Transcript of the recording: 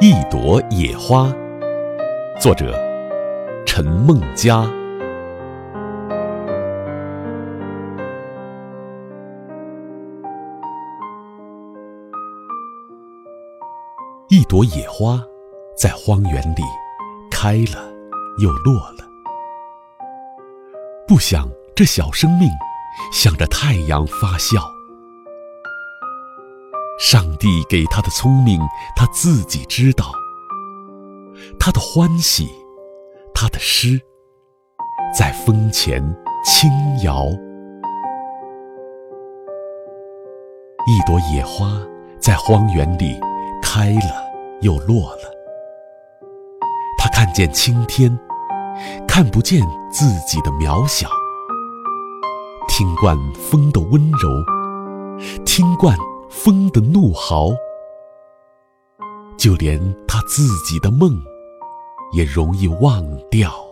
一朵野花，作者陈梦佳。一朵野花在荒原里开了又落了，不想这小生命向着太阳发笑。上帝给他的聪明，他自己知道；他的欢喜，他的诗，在风前轻摇。一朵野花在荒原里开了又落了。他看见青天，看不见自己的渺小；听惯风的温柔，听惯。风的怒号，就连他自己的梦，也容易忘掉。